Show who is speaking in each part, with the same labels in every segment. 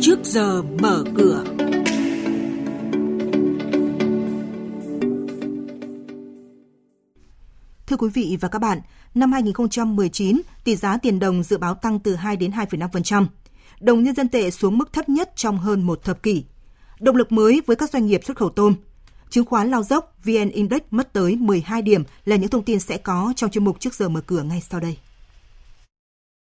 Speaker 1: trước giờ mở cửa.
Speaker 2: Thưa quý vị và các bạn, năm 2019, tỷ giá tiền đồng dự báo tăng từ 2 đến 2,5%. Đồng nhân dân tệ xuống mức thấp nhất trong hơn một thập kỷ. Động lực mới với các doanh nghiệp xuất khẩu tôm. Chứng khoán lao dốc, VN Index mất tới 12 điểm là những thông tin sẽ có trong chuyên mục trước giờ mở cửa ngay sau đây.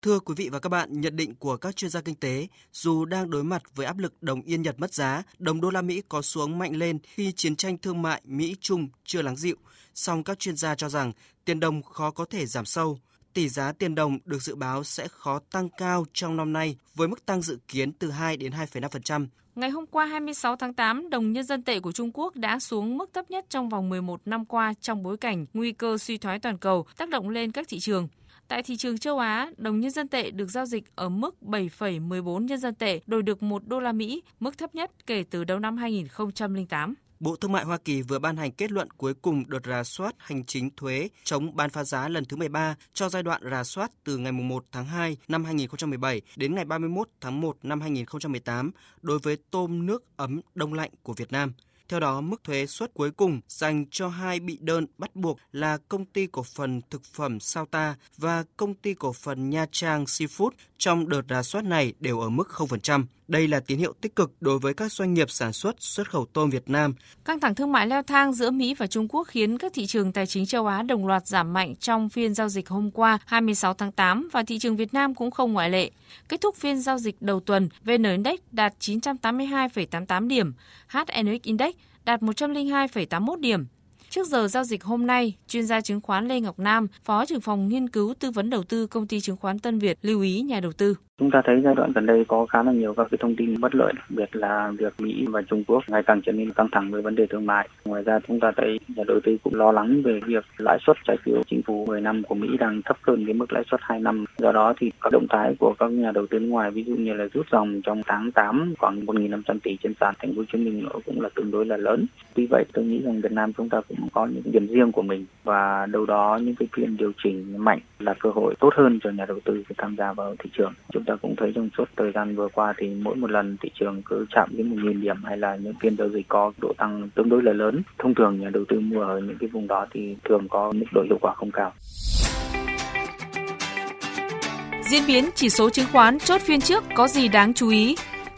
Speaker 3: Thưa quý vị và các bạn, nhận định của các chuyên gia kinh tế, dù đang đối mặt với áp lực đồng yên Nhật mất giá, đồng đô la Mỹ có xuống mạnh lên khi chiến tranh thương mại Mỹ-Trung chưa lắng dịu, song các chuyên gia cho rằng tiền đồng khó có thể giảm sâu. Tỷ giá tiền đồng được dự báo sẽ khó tăng cao trong năm nay với mức tăng dự kiến từ 2 đến 2,5%.
Speaker 4: Ngày hôm qua 26 tháng 8, đồng nhân dân tệ của Trung Quốc đã xuống mức thấp nhất trong vòng 11 năm qua trong bối cảnh nguy cơ suy thoái toàn cầu tác động lên các thị trường. Tại thị trường châu Á, đồng nhân dân tệ được giao dịch ở mức 7,14 nhân dân tệ đổi được 1 đô la Mỹ, mức thấp nhất kể từ đầu năm 2008.
Speaker 3: Bộ Thương mại Hoa Kỳ vừa ban hành kết luận cuối cùng đợt rà soát hành chính thuế chống bán phá giá lần thứ 13 cho giai đoạn rà soát từ ngày 1 tháng 2 năm 2017 đến ngày 31 tháng 1 năm 2018 đối với tôm nước ấm đông lạnh của Việt Nam. Theo đó, mức thuế suất cuối cùng dành cho hai bị đơn bắt buộc là công ty cổ phần thực phẩm Sauta và công ty cổ phần Nha Trang Seafood trong đợt rà soát này đều ở mức 0%. Đây là tín hiệu tích cực đối với các doanh nghiệp sản xuất xuất khẩu tôm Việt Nam.
Speaker 4: Căng thẳng thương mại leo thang giữa Mỹ và Trung Quốc khiến các thị trường tài chính châu Á đồng loạt giảm mạnh trong phiên giao dịch hôm qua 26 tháng 8 và thị trường Việt Nam cũng không ngoại lệ. Kết thúc phiên giao dịch đầu tuần, VN Index đạt 982,88 điểm, HNX Index đạt 102,81 điểm. Trước giờ giao dịch hôm nay, chuyên gia chứng khoán Lê Ngọc Nam, Phó trưởng phòng nghiên cứu tư vấn đầu tư công ty chứng khoán Tân Việt lưu ý nhà đầu tư.
Speaker 5: Chúng ta thấy giai đoạn gần đây có khá là nhiều các cái thông tin bất lợi, đặc biệt là việc Mỹ và Trung Quốc ngày càng trở nên căng thẳng với vấn đề thương mại. Ngoài ra chúng ta thấy nhà đầu tư cũng lo lắng về việc lãi suất trái phiếu chính phủ 10 năm của Mỹ đang thấp hơn cái mức lãi suất 2 năm. Do đó thì các động thái của các nhà đầu tư nước ngoài ví dụ như là rút dòng trong tháng 8 khoảng 1.500 tỷ trên sàn thành phố Hồ Chí Minh cũng là tương đối là lớn. Vì vậy tôi nghĩ rằng Việt Nam chúng ta cũng có những điểm riêng của mình và đâu đó những cái phiên điều chỉnh mạnh là cơ hội tốt hơn cho nhà đầu tư tham gia vào thị trường. Chúng ta cũng thấy trong suốt thời gian vừa qua thì mỗi một lần thị trường cứ chạm đến một nghìn điểm hay là những phiên giao dịch có độ tăng tương đối là lớn. Thông thường nhà đầu tư mua ở những cái vùng đó thì thường có mức độ hiệu quả không cao.
Speaker 4: Diễn biến chỉ số chứng khoán chốt phiên trước có gì đáng chú ý?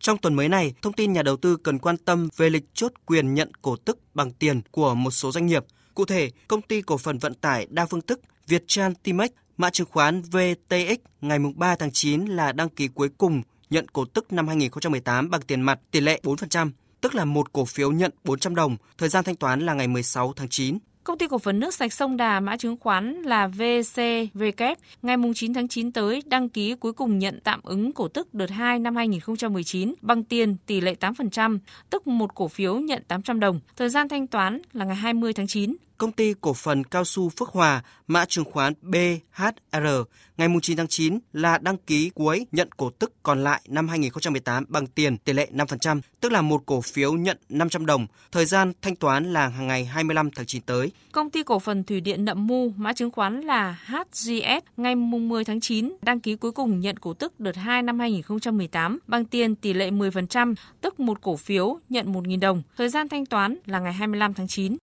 Speaker 3: Trong tuần mới này, thông tin nhà đầu tư cần quan tâm về lịch chốt quyền nhận cổ tức bằng tiền của một số doanh nghiệp. Cụ thể, công ty cổ phần vận tải đa phương thức Viettran Timex, mã chứng khoán VTX ngày 3 tháng 9 là đăng ký cuối cùng nhận cổ tức năm 2018 bằng tiền mặt tỷ lệ 4%, tức là một cổ phiếu nhận 400 đồng, thời gian thanh toán là ngày 16 tháng 9.
Speaker 4: Công ty cổ phần nước sạch sông Đà mã chứng khoán là VCVK ngày 9 tháng 9 tới đăng ký cuối cùng nhận tạm ứng cổ tức đợt 2 năm 2019 bằng tiền tỷ lệ 8%, tức một cổ phiếu nhận 800 đồng. Thời gian thanh toán là ngày 20 tháng 9
Speaker 3: công ty cổ phần cao su Phước Hòa, mã chứng khoán BHR, ngày 9 tháng 9 là đăng ký cuối nhận cổ tức còn lại năm 2018 bằng tiền tỷ lệ 5%, tức là một cổ phiếu nhận 500 đồng, thời gian thanh toán là hàng ngày 25 tháng 9 tới.
Speaker 4: Công ty cổ phần Thủy điện Nậm Mu, mã chứng khoán là HGS, ngày 10 tháng 9 đăng ký cuối cùng nhận cổ tức đợt 2 năm 2018 bằng tiền tỷ lệ 10%, tức một cổ phiếu nhận 1.000 đồng, thời gian thanh toán là ngày 25 tháng 9.